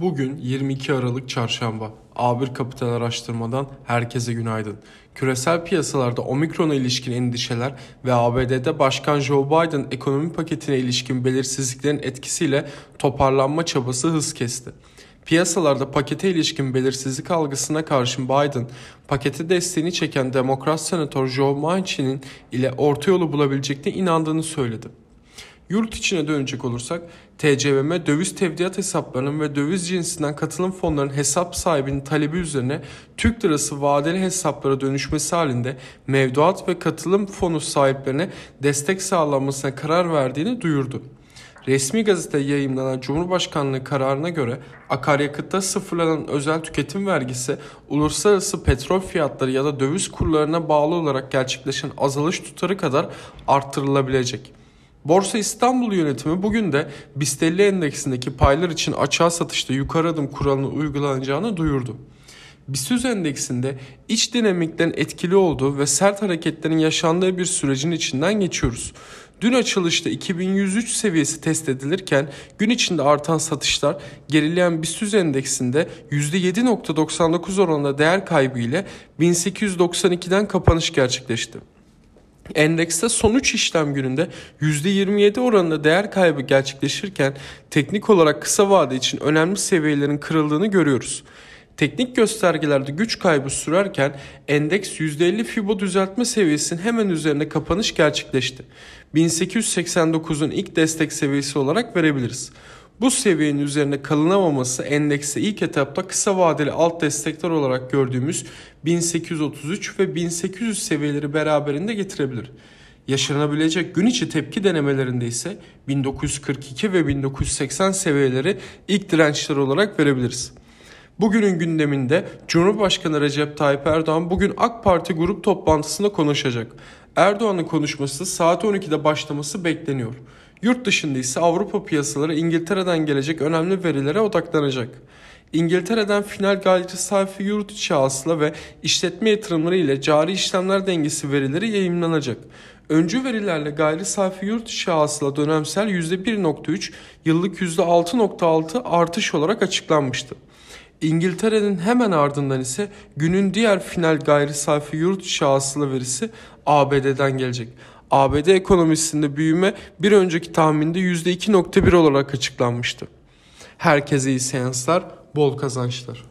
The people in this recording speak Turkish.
Bugün 22 Aralık Çarşamba. A1 Kapital Araştırma'dan herkese günaydın. Küresel piyasalarda Omikron'a ilişkin endişeler ve ABD'de Başkan Joe Biden ekonomi paketine ilişkin belirsizliklerin etkisiyle toparlanma çabası hız kesti. Piyasalarda pakete ilişkin belirsizlik algısına karşın Biden, pakete desteğini çeken Demokrat Senatör Joe Manchin ile orta yolu bulabilecekine inandığını söyledi. Yurt içine dönecek olursak TCMM döviz tevdiat hesaplarının ve döviz cinsinden katılım fonlarının hesap sahibinin talebi üzerine Türk lirası vadeli hesaplara dönüşmesi halinde mevduat ve katılım fonu sahiplerine destek sağlanmasına karar verdiğini duyurdu. Resmi gazete yayımlanan Cumhurbaşkanlığı kararına göre akaryakıtta sıfırlanan özel tüketim vergisi uluslararası petrol fiyatları ya da döviz kurlarına bağlı olarak gerçekleşen azalış tutarı kadar arttırılabilecek. Borsa İstanbul yönetimi bugün de BIST 50 endeksindeki paylar için açığa satışta yukarı adım kuralını uygulanacağını duyurdu. BIST endeksinde iç dinamiklerin etkili olduğu ve sert hareketlerin yaşandığı bir sürecin içinden geçiyoruz. Dün açılışta 2103 seviyesi test edilirken gün içinde artan satışlar gerileyen BIST endeksinde %7.99 oranında değer kaybı ile 1892'den kapanış gerçekleşti. Endekste son 3 işlem gününde %27 oranında değer kaybı gerçekleşirken teknik olarak kısa vade için önemli seviyelerin kırıldığını görüyoruz. Teknik göstergelerde güç kaybı sürerken endeks %50 Fibo düzeltme seviyesinin hemen üzerinde kapanış gerçekleşti. 1889'un ilk destek seviyesi olarak verebiliriz. Bu seviyenin üzerine kalınamaması endekse ilk etapta kısa vadeli alt destekler olarak gördüğümüz 1833 ve 1800 seviyeleri beraberinde getirebilir. Yaşanabilecek gün içi tepki denemelerinde ise 1942 ve 1980 seviyeleri ilk dirençler olarak verebiliriz. Bugünün gündeminde Cumhurbaşkanı Recep Tayyip Erdoğan bugün AK Parti grup toplantısında konuşacak. Erdoğan'ın konuşması saat 12'de başlaması bekleniyor. Yurt dışında ise Avrupa piyasaları İngiltere'den gelecek önemli verilere odaklanacak. İngiltere'den final gayri safi yurt içi hasıla ve işletme yatırımları ile cari işlemler dengesi verileri yayınlanacak. Öncü verilerle gayri safi yurt içi hasıla dönemsel %1.3, yıllık %6.6 artış olarak açıklanmıştı. İngiltere'nin hemen ardından ise günün diğer final gayri safi yurt içi hasıla verisi ABD'den gelecek. ABD ekonomisinde büyüme bir önceki tahminde %2.1 olarak açıklanmıştı. Herkese iyi seanslar, bol kazançlar.